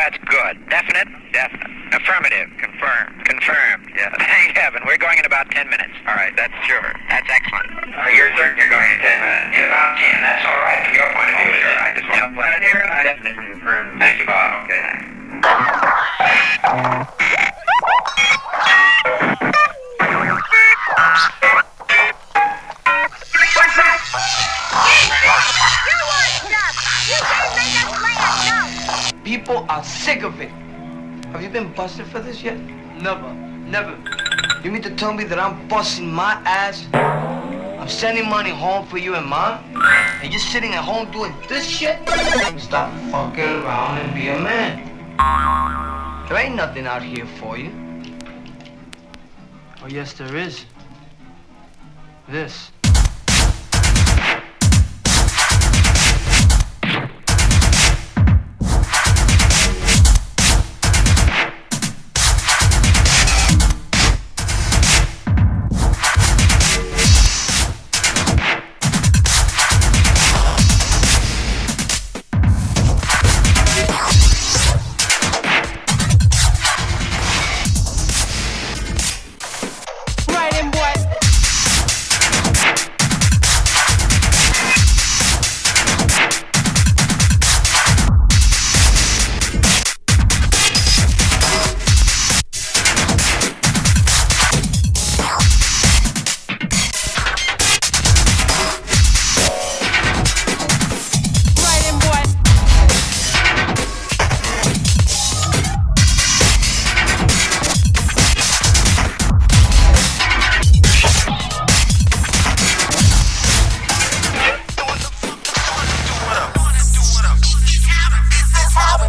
that's good. Definite? Definite. Affirmative. Confirmed. Confirmed. Yeah. Thank heaven. We're going in about 10 minutes. All right, that's sure. That's excellent. Uh, you're certain you're going in 10 minutes? In about 10. That's all right from your point of view, sir. I just want to it here. I definitely confirm. Thank you, Bob. Busted for this yet? Never, never. You mean to tell me that I'm busting my ass? I'm sending money home for you and mom? And you're sitting at home doing this shit? Stop fucking around and be a man. There ain't nothing out here for you. Oh, yes, there is. This.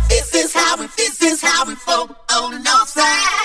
This is how we, this is how we folk on the north side.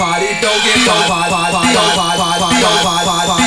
Don't get party don't get party party party party party party party party party party party party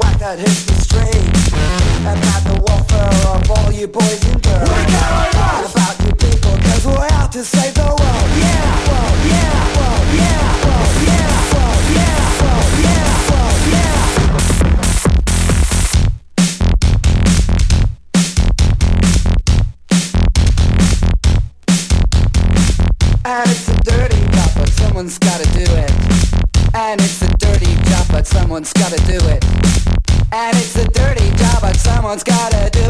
whack that hits the street And at the welfare of all you boys and girls. We care about about you people Cause we're out to save the world. Yeah, world, yeah, world, yeah, world someone's gotta do